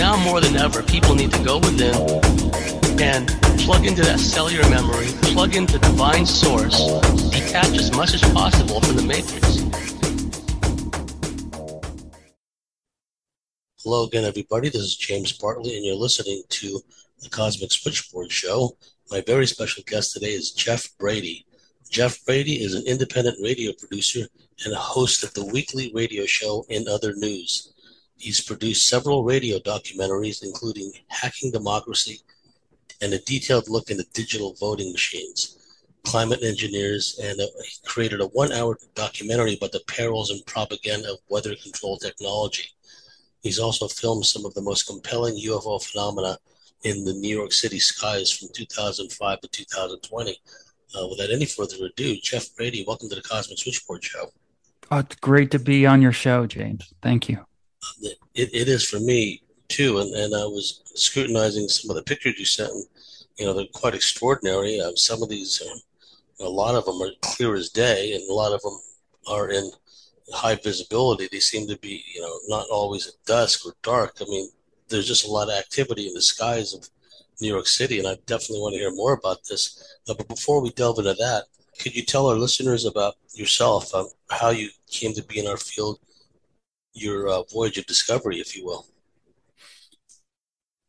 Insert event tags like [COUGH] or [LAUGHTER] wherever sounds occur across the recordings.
now more than ever, people need to go within and plug into that cellular memory, plug into divine source, detach as much as possible from the matrix. Hello again, everybody. This is James Bartley, and you're listening to the Cosmic Switchboard Show. My very special guest today is Geoff Brady. Geoff Brady is an independent radio producer and host of the weekly radio show In Other News. He's produced several radio documentaries, including Hacking Democracy and a detailed look into digital voting machines, climate engineers, and he created a one hour documentary about the perils and propaganda of weather control technology. He's also filmed some of the most compelling UFO phenomena in the New York City skies from 2005 to 2020. Uh, without any further ado, Geoff Brady, welcome to the Cosmic Switchboard Show. Oh, it's great to be on your show, James. Thank you. It, it is for me too, and, and I was scrutinizing some of the pictures you sent, and you know they're quite extraordinary. Uh, some of these, a lot of them are clear as day, and a lot of them are in high visibility. They seem to be, you know, not always at dusk or dark. I mean, there's just a lot of activity in the skies of New York City, and I definitely want to hear more about this. Uh, but before we delve into that, could you tell our listeners about yourself, um, how you came to be in our field, your uh, voyage of discovery, if you will?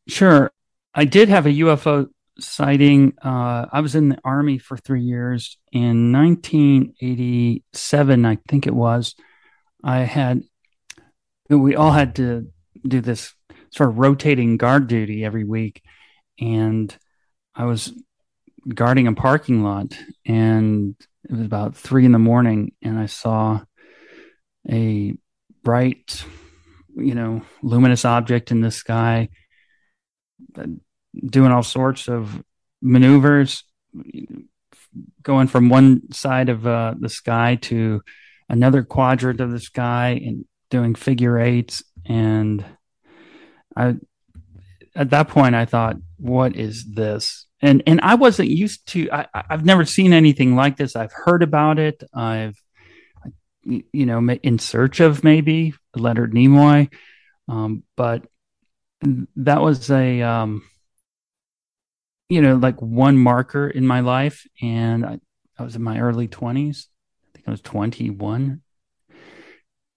Sure. I did have a UFO sighting. Uh, I was in the Army for three years. In 1987, I think it was, I had, we all had to do this sort of rotating guard duty every week. And I was guarding a parking lot and it was about three in the morning and I saw a bright, you know, luminous object in the sky uh, doing all sorts of maneuvers, going from one side of uh, the sky to another quadrant of the sky and doing figure eights. And I, at that point, I thought, what is this? And and I wasn't used to. I, I've never seen anything like this. I've heard about it. I've, you know, in search of maybe Leonard Nimoy, um, but that was a, um, you know, like one marker in my life, and I, I was in my early twenties. I think I was twenty one,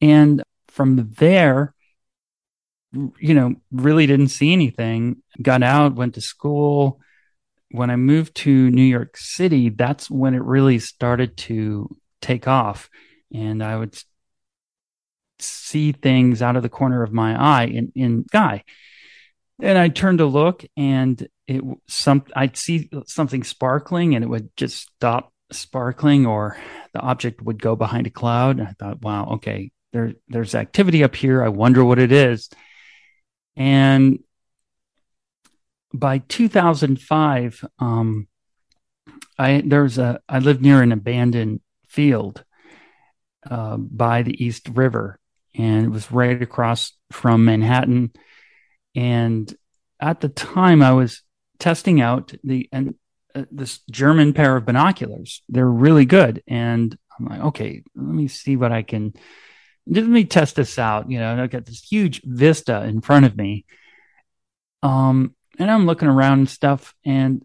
and from there, you know, really didn't see anything. Got out, went to school. When I moved to New York City, that's when it really started to take off. And I would see things out of the corner of my eye in, in sky. And I turned to look and it some I'd see something sparkling and it would just stop sparkling or the object would go behind a cloud. And I thought, wow, okay, there there's activity up here. I wonder what it is. And by 2005, um, I there's a I lived near an abandoned field uh, by the East River, and it was right across from Manhattan. And at the time, I was testing out the and uh, this German pair of binoculars. They're really good, and I'm like, okay, let me see what I can let me test this out. You know, I've got this huge vista in front of me. Um, and I'm looking around and stuff, and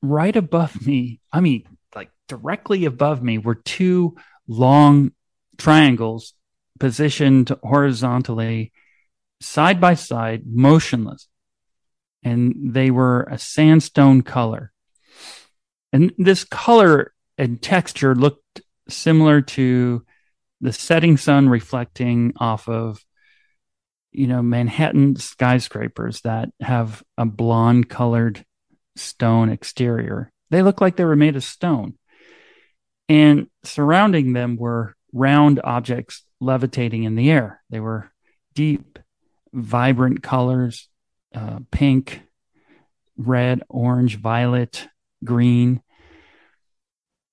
right above me, I mean, like directly above me, were two long triangles positioned horizontally, side by side, motionless. And they were a sandstone color. And this color and texture looked similar to the setting sun reflecting off of you know manhattan skyscrapers that have a blonde colored stone exterior they look like they were made of stone and surrounding them were round objects levitating in the air they were deep vibrant colors uh, pink red orange violet green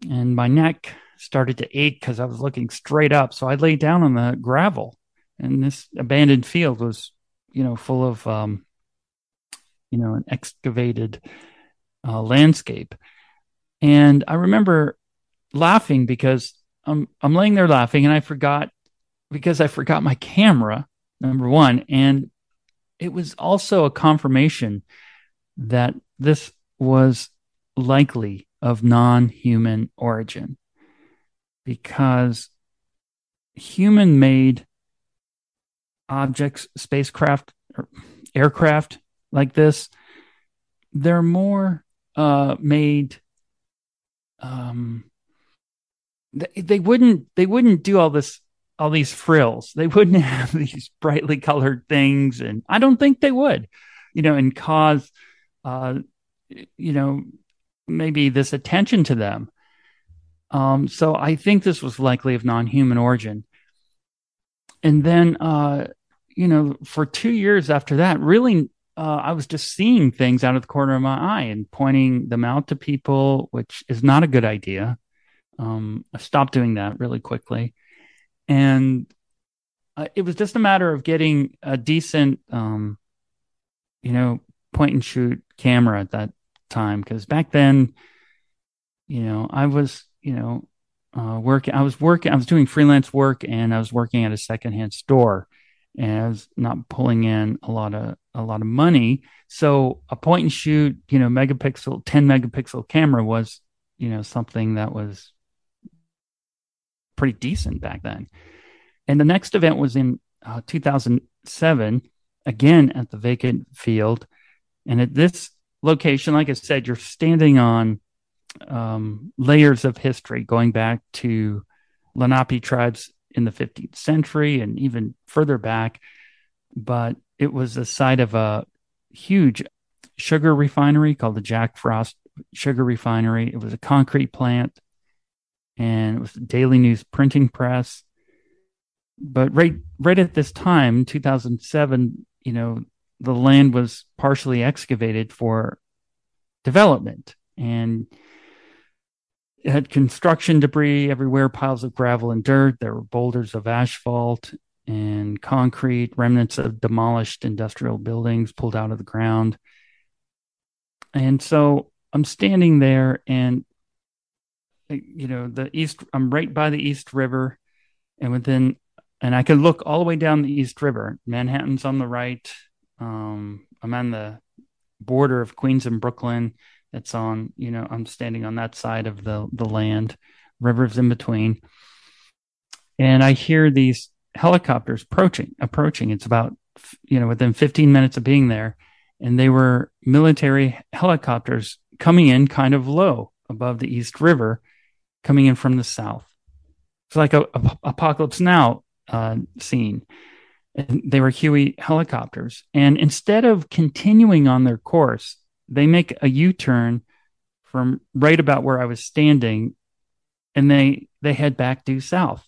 and my neck started to ache because I was looking straight up. So I lay down on the gravel, and this abandoned field was, you know, full of, um, you know, an excavated uh, landscape. And I remember laughing because I'm I'm laying there laughing, and I forgot because I forgot my camera number one, and it was also a confirmation that this was likely of non human origin because human made objects, spacecraft, or aircraft like this, they're more uh, made. Um, they, wouldn't they wouldn't do all this all these frills. They wouldn't [LAUGHS] have these brightly colored things, and I don't think they would, you know, and cause, uh, you know, maybe this attention to them. Um, so I think this was likely of non-human origin. And then, uh, you know, for two years after that, really, uh, I was just seeing things out of the corner of my eye and pointing them out to people, which is not a good idea. Um, I stopped doing that really quickly and uh, it was just a matter of getting a decent, um, you know, point and shoot camera at that time because back then, you know, I was, you know, uh, working. I was working. I was doing freelance work, and I was working at a secondhand store, and I was not pulling in a lot of a lot of money. So a point and shoot, you know, megapixel, ten megapixel camera was, you know, something that was pretty decent back then. And the next event was in uh, 2007, again at the vacant field. And at this location, like I said, you're standing on um, layers of history going back to Lenape tribes in the 15th century and even further back. But it was the site of a huge sugar refinery called the Jack Frost Sugar Refinery. It was a concrete plant and it was daily news printing press. But right right at this time, 2007, you know, the land was partially excavated for development and it had construction debris everywhere, piles of gravel and dirt. There were boulders of asphalt and concrete, remnants of demolished industrial buildings pulled out of the ground. And so I'm standing there and you know the east i'm right by the east river and within and i can look all the way down the east river. Manhattan's on the right. Um, i'm on the border of queens and brooklyn. It's on you know i'm standing on that side of the the land rivers in between. And i hear these helicopters approaching approaching. It's about you know within 15 minutes of being there. And they were military helicopters coming in kind of low above the east river coming in from the south. It's like a, a apocalypse now uh, scene. And they were Huey helicopters, and instead of continuing on their course, they make a U-turn from right about where I was standing, and they they head back due south.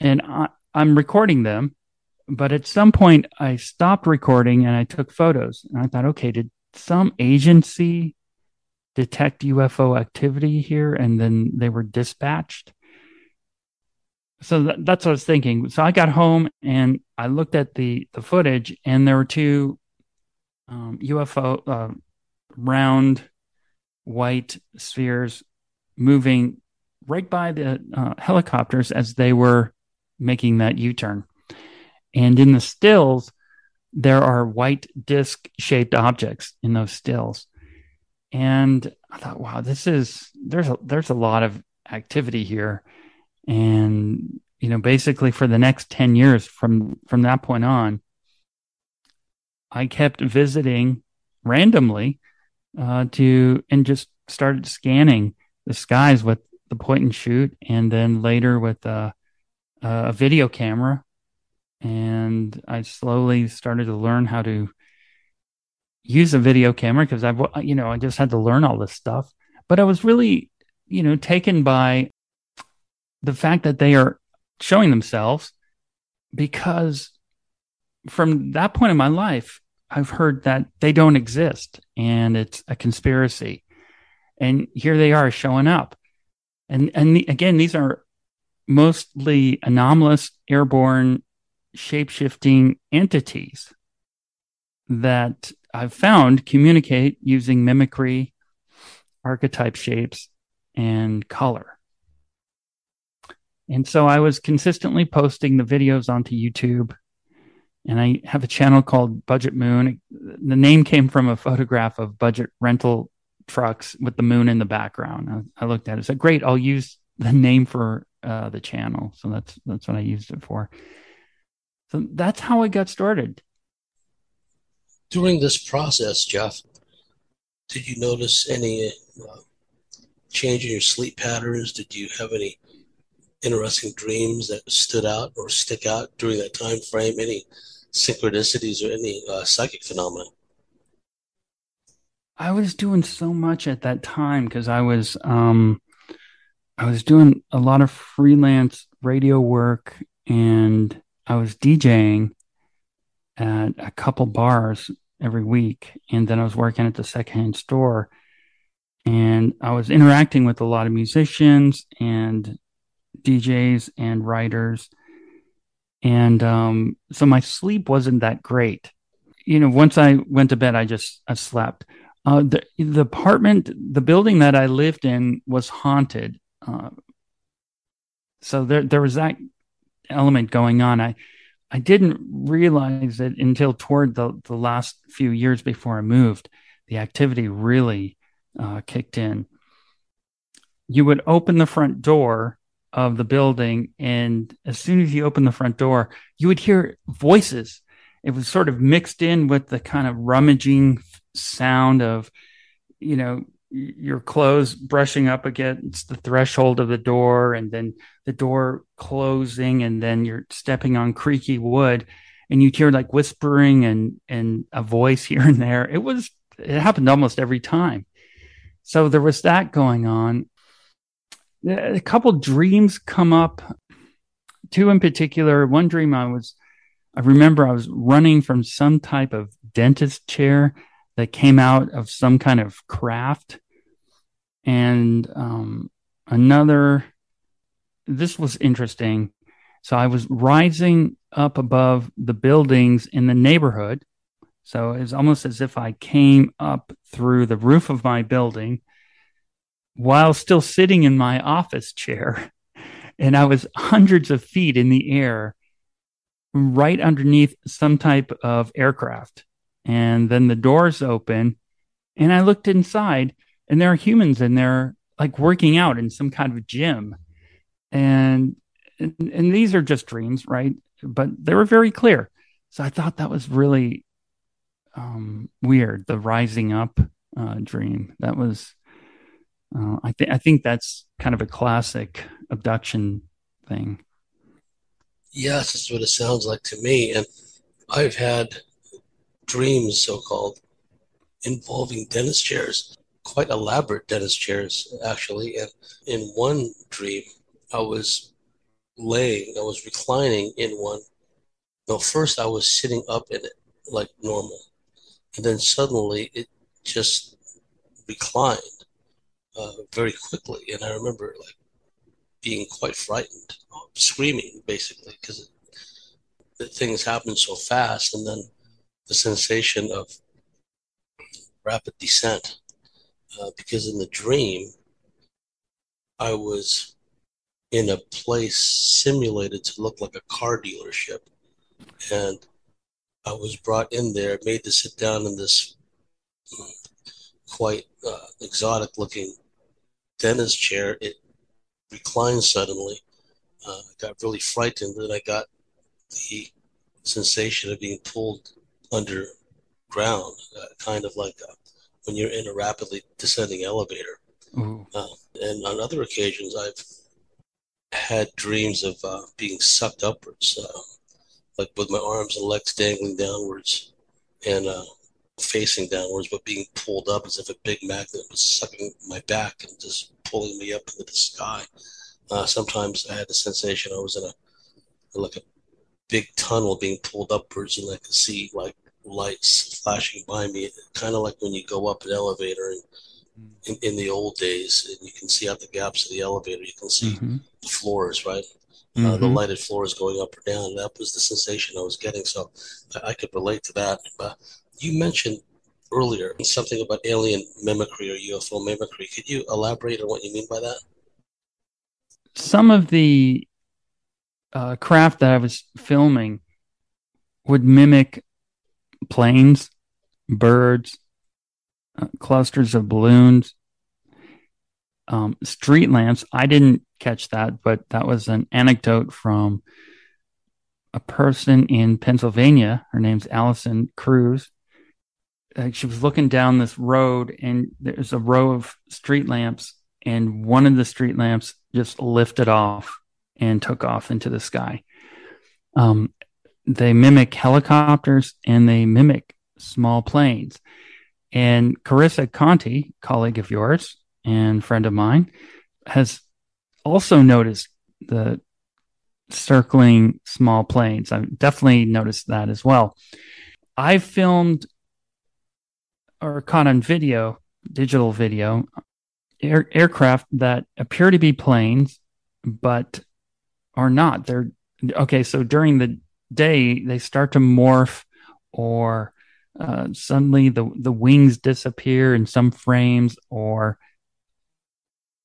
And I, I'm recording them, but at some point I stopped recording and I took photos. And I thought, okay, did some agency detect UFO activity here, and then they were dispatched. So that, that's what I was thinking. So I got home and I looked at the the footage, and there were two um, UFO uh, round white spheres moving right by the uh, helicopters as they were making that U turn. And in the stills, there are white disc shaped objects in those stills and I thought, wow, this is there's a there's a lot of activity here, and you know, basically for the next ten years from from that point on, I kept visiting randomly uh, to and just started scanning the skies with the point and shoot, and then later with a, a video camera, and I slowly started to learn how to use a video camera because I've, uh, you know, I just had to learn all this stuff. But I was really, you know, taken by the fact that they are showing themselves because from that point in my life, I've heard that they don't exist and it's a conspiracy. And here they are showing up. And, and the, again, these are mostly anomalous airborne shape shifting entities that I've found communicate using mimicry, archetype shapes, and color. And so I was consistently posting the videos onto YouTube and I have a channel called Budget Moon. The name came from a photograph of budget rental trucks with the moon in the background. I, I looked at it, said, "Great, I'll use the name for uh, the channel." So that's that's what I used it for. So that's how I got started. During this process, Geoff, did you notice any uh, change in your sleep patterns? Did you have any interesting dreams that stood out or stick out during that time frame? Any synchronicities or any uh, psychic phenomena? I was doing so much at that time because I was um, I was doing a lot of freelance radio work and I was DJing at a couple bars every week, and then I was working at the secondhand store, and I was interacting with a lot of musicians and DJs and writers, and um, so my sleep wasn't that great. You know, once I went to bed, I just I slept. Uh, the the apartment, the building that I lived in was haunted. Uh, so there there was that element going on. I I didn't realize it until toward the, the last few years before I moved. The activity really uh, kicked in. You would open the front door of the building, and as soon as you open the front door, you would hear voices. It was sort of mixed in with the kind of rummaging sound of, you know, your clothes brushing up against the threshold of the door and then the door closing and then you're stepping on creaky wood and you hear like whispering and and a voice [LAUGHS] here and there. It was it happened almost every time. So there was that going on. A couple dreams come up. Two in particular. One dream i was i remember i was running from some type of dentist chair that came out of some kind of craft. And um, another, this was interesting. So I was rising up above the buildings in the neighborhood. So it's almost as if I came up through the roof of my building while still sitting in my office chair. [LAUGHS] And I was hundreds of feet in the air, right underneath some type of aircraft and then the doors open and I looked inside and there are humans in there like working out in some kind of gym. And and, and these are just dreams, right? But they were very clear. So I thought that was really um, weird. The rising up uh, dream. That was, uh, I think, I think that's kind of a classic abduction thing. Yes, that's what it sounds like to me. And I've had dreams, so called, involving dentist chairs, quite elaborate dentist chairs, actually. And in one dream, I was laying, I was reclining in one. No, first I was sitting up in it like normal. And then suddenly it just reclined uh, very quickly. And I remember like being quite frightened, screaming basically, because things happened so fast. And then the sensation of rapid descent uh, because in the dream I was in a place simulated to look like a car dealership. And I was brought in there made to sit down in this quite uh, exotic looking dentist chair. It reclined suddenly. Uh, I got really frightened and I got the sensation of being pulled underground, uh, kind of like uh, when you're in a rapidly descending elevator. Uh, and on other occasions, I've had dreams of uh, being sucked upwards, uh, like with my arms and legs dangling downwards and uh, facing downwards, but being pulled up as if a big magnet was sucking my back and just pulling me up into the sky. sometimes I had the sensation I was in a like a big tunnel being pulled upwards, and I could see like lights flashing by me, kind of like when you go up an elevator and in, in, the old days, and you can see out the gaps of the elevator, you can see mm-hmm. the floors, right? Mm-hmm. Uh, the mm-hmm. lighted floors going up or down. That was the sensation I was getting. So I, I could relate to that. But you mentioned earlier something about alien mimicry or UFO mimicry. Could you elaborate on what you mean by that? Some of the uh, craft that I was filming would mimic planes, birds, uh, clusters of balloons, um, street lamps. I didn't catch that, but that was an anecdote from a person in Pennsylvania. Her name's Allison Cruz. Uh, she was looking down this road, and there's a row of street lamps, and one of the street lamps just lifted off and took off into the sky. Um, they mimic helicopters and they mimic small planes. And Carissa Conti, colleague of yours and friend of mine, has also noticed the circling small planes. I've definitely noticed that as well. I filmed or caught on video, digital video, air, aircraft that appear to be planes, but are not. They're okay. So during the day, they start to morph or uh, suddenly the the wings disappear in some frames or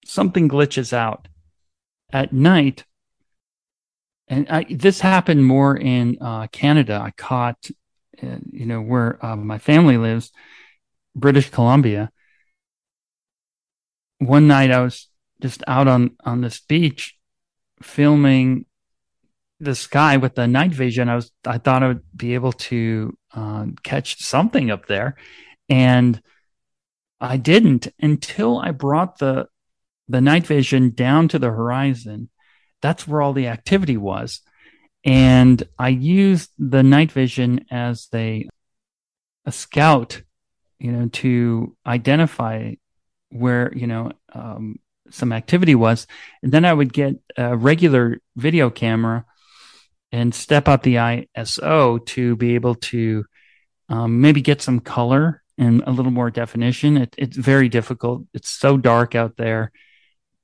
something glitches out at night. And I, this happened more in uh, canada. I caught uh, you know where uh, my family lives british columbia. One night i was just out on on this beach filming the sky with the night vision, I was I thought I would be able to uh, catch something up there, and I didn't until I brought the the night vision down to the horizon. That's where all the activity was, and I used the night vision as a a scout, you know, to identify where you know um, some activity was, and then I would get a regular video camera and step up the ISO to be able to um, maybe get some color and a little more definition. It, it's very difficult. It's so dark out there.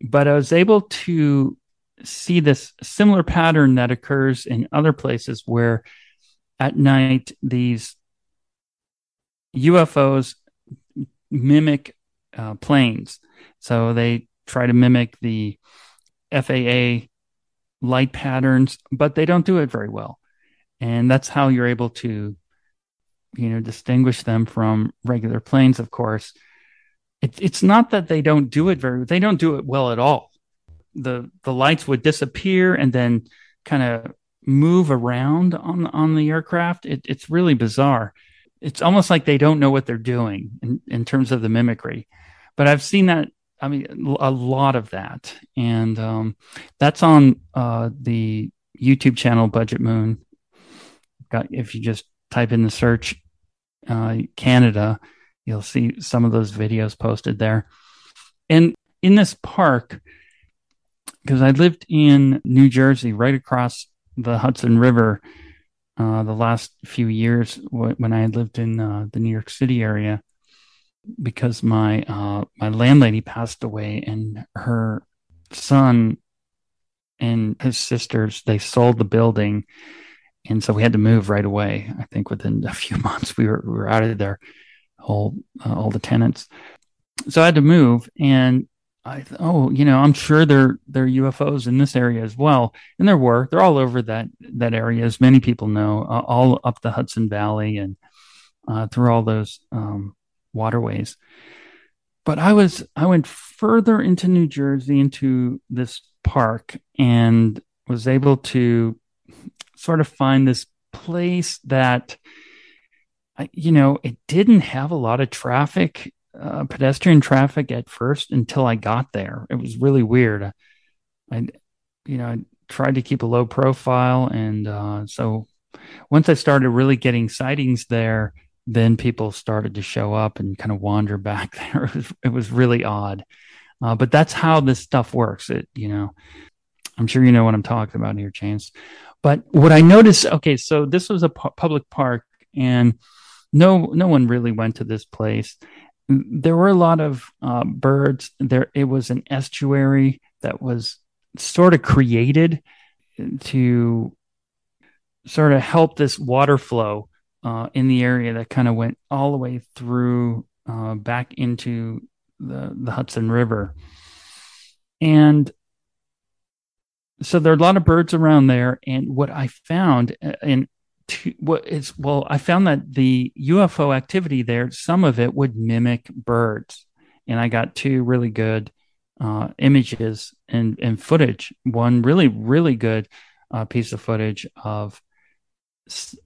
But I was able to see this similar pattern that occurs in other places where at night these UFOs mimic uh, planes. So they try to mimic the FAA light patterns, but they don't do it very well. And that's how you're able to, you know, distinguish them from regular planes, of course. It, it's not that they don't do it very, they don't do it well at all. The, the lights would disappear and then kind of move around on, on the aircraft. It, it's really bizarre. It's almost like they don't know what they're doing in, in terms of the mimicry. But I've seen that I mean, a lot of that, and um, that's on uh, the YouTube channel Budget Moon. Got if you just type in the search uh, Canada, you'll see some of those videos posted there. And in this park, because I lived in New Jersey, right across the Hudson River, uh, the last few years when I had lived in uh, the New York City area because my uh, my landlady passed away and her son and his sisters they sold the building. And so we had to move right away. I think within a few [LAUGHS] months we were we were out of there all uh, all the tenants. So i had to move and i oh you know i'm sure there there are ufos in this area as well. And there were they're all over that that area as many people know uh, all up the hudson valley and uh, through all those um, waterways. But I was I went further into New Jersey into this park and was able to sort of find this place that you know it didn't have a lot of traffic uh, pedestrian traffic at first until I got there. It was really weird. I, you know, I tried to keep a low profile, and uh, so once I started really getting sightings there, then people started to show up and kind of wander back [LAUGHS] there. It was, it was really odd. Uh, but that's how this stuff works. It, you know, I'm sure you know what I'm talking about here, Chance. But what I noticed, okay, so this was a pu- public park, and no, no one really went to this place. There were a lot of uh, birds. There, it was an estuary that was sort of created to sort of help this water flow uh, in the area that kind of went all the way through uh, back into the, the Hudson River. And so there are a lot of birds around there. And what I found, uh, and two, what is well, I found that the UFO activity there, some of it would mimic birds, and I got two really good uh, images and and footage. One really really good uh, piece of footage of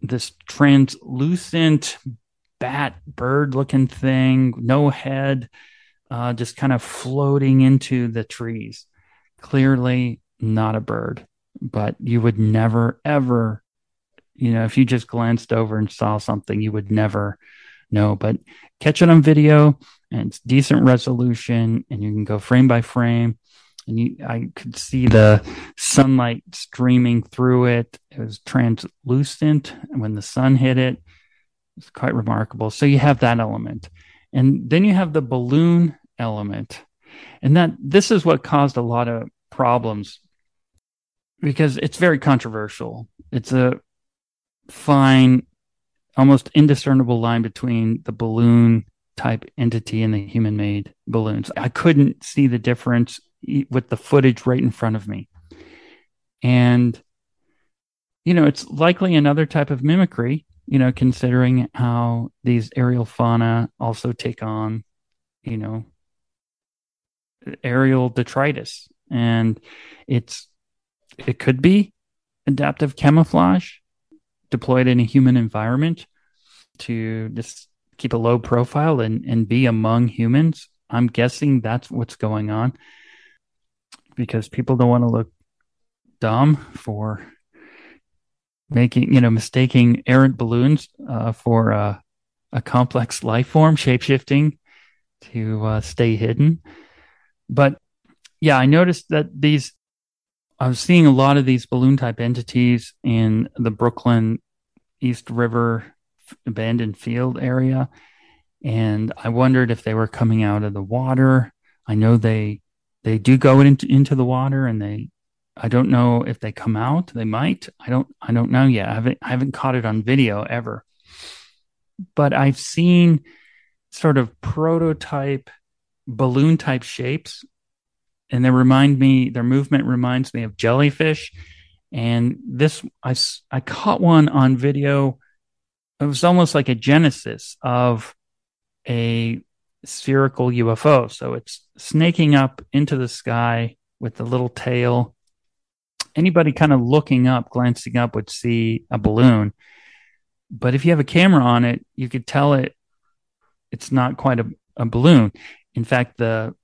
this translucent bat bird looking thing, no head, uh, just kind of floating into the trees. Clearly not a bird, but you would never ever you know, if you just glanced over and saw something, you would never know. But catch it on video and it's decent resolution and you can go frame by frame. And you, I could see the sunlight streaming through it. It was translucent. When the sun hit it, it's quite remarkable. So you have that element. And then you have the balloon element. And that this is what caused a lot of problems because it's very controversial. It's a fine, almost indiscernible line between the balloon type entity and the human made balloons. I couldn't see the difference with the footage right in front of me. And, you know, it's likely another type of mimicry, you know, considering how these aerial fauna also take on, you know, aerial detritus. And it's, it could be adaptive camouflage deployed in a human environment to just keep a low profile and, and be among humans. I'm guessing that's what's going on because people don't want to look dumb for making, you know, mistaking errant balloons uh, for uh, a complex life form, shapeshifting to uh, stay hidden. But yeah, I noticed that these I was seeing a lot of these balloon type entities in the Brooklyn East River abandoned field area. And I wondered if they were coming out of the water. I know they they do go into into the water and they I don't know if they come out. They might. I don't I don't know yet. I haven't I haven't caught it on video ever. But I've seen sort of prototype balloon type shapes and they remind me their movement reminds me of jellyfish and this i i caught one on video it was almost like a genesis of a spherical ufo so it's snaking up into the sky with the little tail. Anybody kind of looking up glancing up would see a balloon. But if you have a camera on it you could tell it it's not quite a, a balloon. In fact the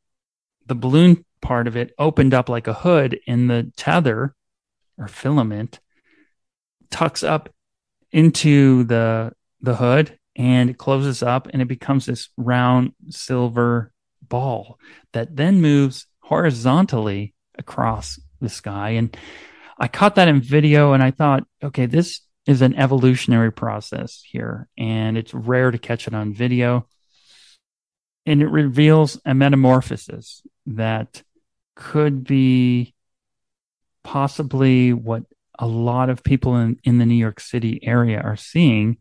the balloon part of it opened up like a hood in the tether or filament tucks up into the the hood and it closes up and it becomes this round silver ball that then moves horizontally across the sky. And I caught that in video and I thought okay this is an evolutionary process here and it's rare to catch it on video. And it reveals a metamorphosis that could be possibly what a lot of people in, in the New York City area are seeing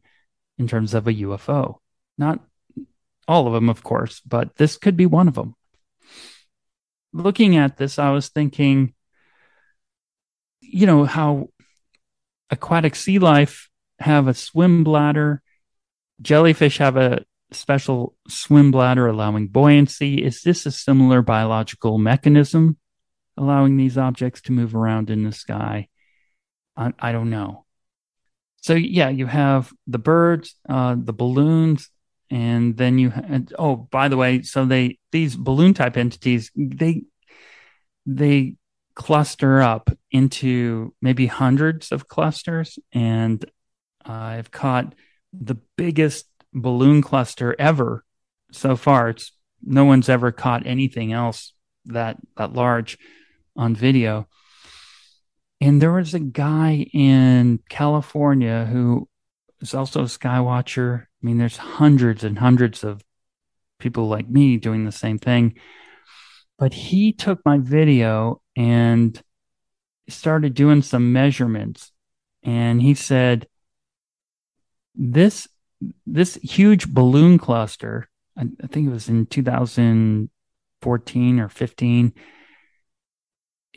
in terms of a UFO. Not all of them, of course, but this could be one of them. Looking at this, I was thinking, you know, how aquatic sea life have a swim bladder, jellyfish have a special swim bladder allowing buoyancy. Is this a similar biological mechanism allowing these objects to move around in the sky? I, I don't know. So yeah, you have the birds, uh, the balloons, and then you. and, oh, by the way, so they these balloon type entities they they cluster up into maybe hundreds of clusters, and I've caught the biggest balloon cluster ever so far. It's no one's ever caught anything else that that large on video. And there was a guy in California who is also a skywatcher. I mean, there's hundreds and hundreds of people like me doing the same thing. But he took my video and started doing some measurements. And he said, This this huge balloon cluster, I, I think it was in 2014 or 15,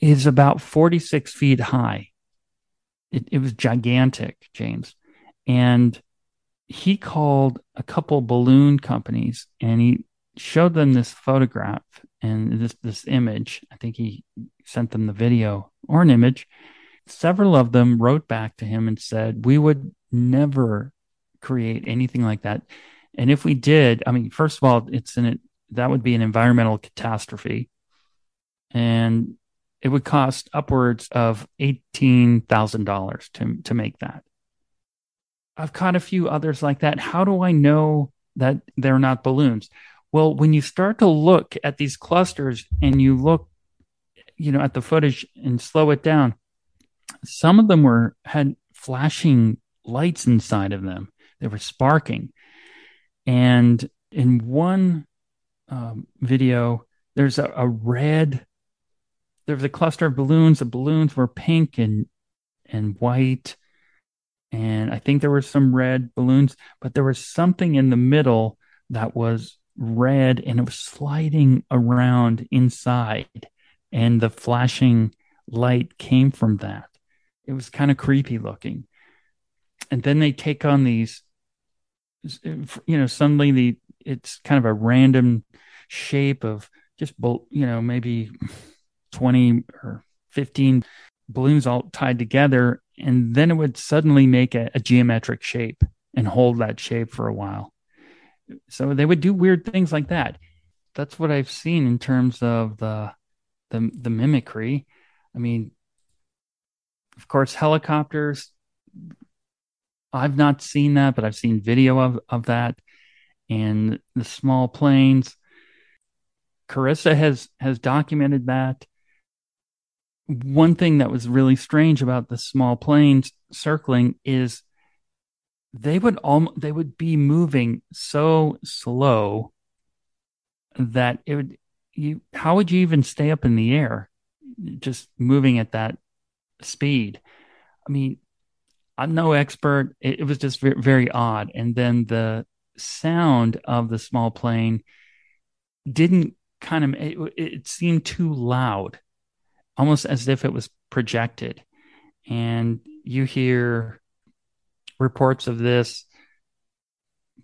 is about 46 feet high. It, it was gigantic, James. And he called a couple balloon companies and he showed them this photograph and this this image. I think he sent them the video or an image. Several of them wrote back to him and said, "We would never create anything like that. And if we did, I mean, first of all, it's an that would be an environmental catastrophe, and it would cost upwards of eighteen thousand dollars to to make that. I've caught a few others like that. How do I know that they're not balloons? Well, when you start to look at these clusters and you look, you know, at the footage and slow it down, some of them were had flashing lights inside of them. They were sparking. And in one um, video, there's a, a red, there was a cluster of balloons. The balloons were pink and and white. And I think there were some red balloons, but there was something in the middle that was red and it was sliding around inside. And the flashing light came from that. It was kind of creepy looking and then they take on these you know suddenly the it's kind of a random shape of just you know maybe 20 or 15 balloons all tied together and then it would suddenly make a, a geometric shape and hold that shape for a while so they would do weird things like that that's what i've seen in terms of the the, the mimicry i mean of course helicopters I've not seen that, but I've seen video of, of that and the small planes. Carissa has has documented that. One thing that was really strange about the small planes circling is they would all they would be moving so slow that it would you how would you even stay up in the air just moving at that speed? I mean, I'm no expert. It, it was just very, very odd. And then the sound of the small plane didn't kind of, it, it seemed too loud, almost as if it was projected. And you hear reports of this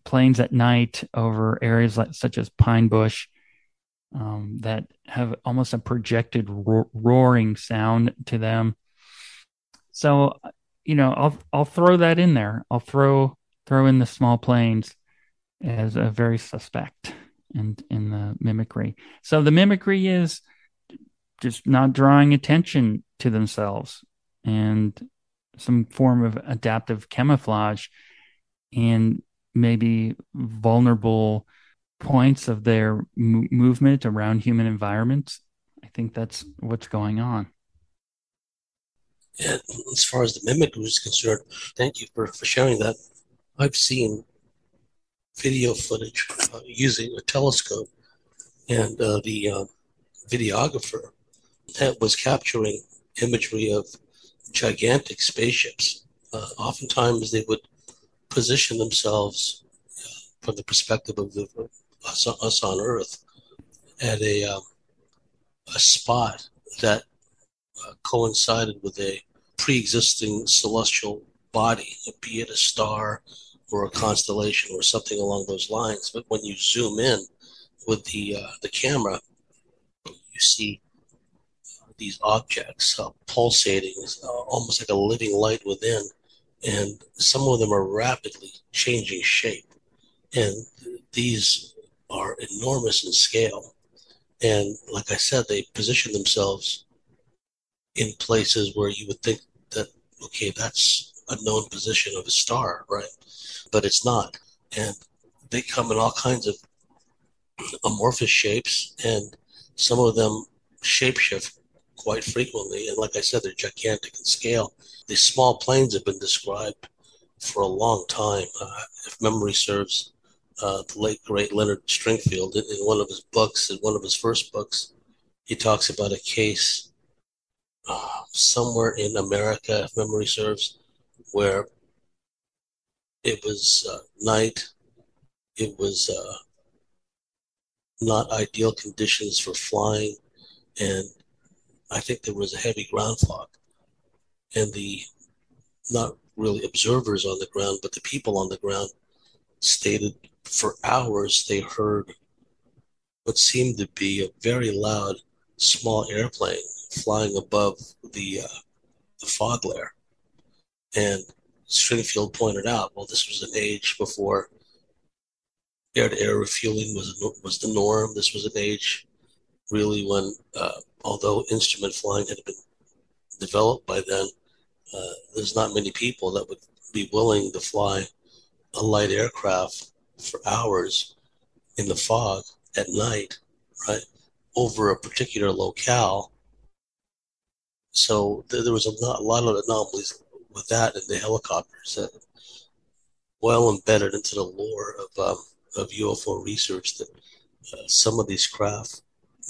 planes at night over areas like such as Pine Bush um, that have almost a projected ro- roaring sound to them. So you know, I'll I'll throw that in there. I'll throw throw in the small planes as a very suspect in in the mimicry. So the mimicry is just not drawing attention to themselves and some form of adaptive camouflage and maybe vulnerable points of their m- movement around human environments. I think that's what's going on. And as far as the mimicry is concerned, thank you for, for sharing that. I've seen video footage uh, using a telescope, and uh, the uh, videographer that was capturing imagery of gigantic spaceships. Uh, oftentimes, they would position themselves uh, from the perspective of the, us, us on Earth at a um, a spot that uh, coincided with a pre-existing celestial body, be it a star or a constellation or something along those lines. But when you zoom in with the uh, the camera, you see these objects uh, pulsating, uh, almost like a living light within, and some of them are rapidly changing shape, and these are enormous in scale. And like I said, they position themselves in places where you would think that, okay, that's a known position of a star, right? But it's not. And they come in all kinds of amorphous shapes, and some of them shapeshift quite frequently. And like I said, they're gigantic in scale. These small planes have been described for a long time. Uh, if memory serves, uh, the late great Leonard Stringfield, in, in one of his books, in one of his first books, he talks about a case uh, somewhere in America, if memory serves, where it was uh, night. It was uh, not ideal conditions for flying, and I think there was a heavy ground fog. And the not really observers on the ground, but the people on the ground stated for hours they heard what seemed to be a very loud small airplane flying above the uh, the fog layer. And Stringfield pointed out, well, this was an age before air-to-air refueling was was the norm. This was an age, really, when uh, although instrument flying had been developed by then, uh, there's not many people that would be willing to fly a light aircraft for hours in the fog at night, right, over a particular locale. So there was a, a lot of anomalies with that in the helicopters that well embedded into the lore of um, of UFO research that uh, some of these craft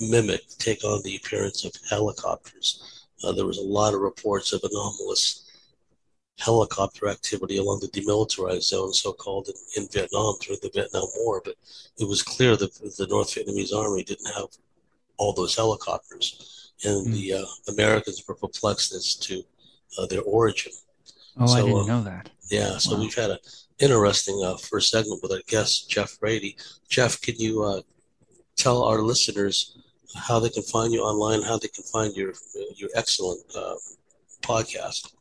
mimic, take on the appearance of helicopters. Uh, there was a lot of reports of anomalous helicopter activity along the demilitarized zone, so called in, in, Vietnam during the Vietnam War. But it was clear that the North Vietnamese army didn't have all those helicopters, and mm. the uh, Americans were perplexed as to uh, their origin. Oh, so, I didn't uh, know that. Yeah, so wow. we've had an interesting uh, first segment with our guest Geoff Brady. Geoff, can you uh, tell our listeners how they can find you online, how they can find your your excellent podcast?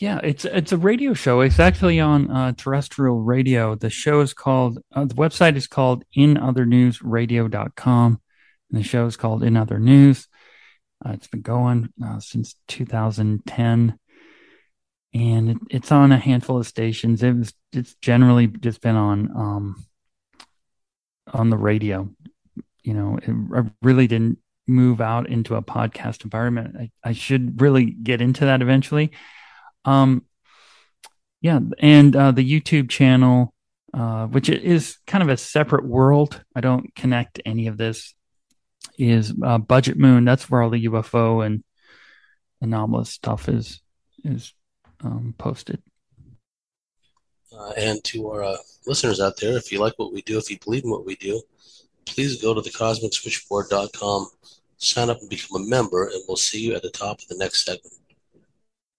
Yeah, it's it's a radio show. It's actually on uh, terrestrial radio. The show is called uh, the website is called inothernewsradio.com and the show is called In Other News. Uh, it's been going uh, since 2010 and it, it's on a handful of stations. It was it's generally just been on um on the radio. You know, I really didn't move out into a podcast environment. I, I should really get into that eventually um, yeah, and uh, the YouTube channel, uh, which is kind of a separate world. I don't connect any of this. Is uh, Budget Moon? That's where all the UFO and anomalous stuff is is um, posted. Uh, and to our uh, listeners out there, if you like what we do, if you believe in what we do, please go to thecosmicswitchboard.com, sign up and become a member, and we'll see you at the top of the next segment.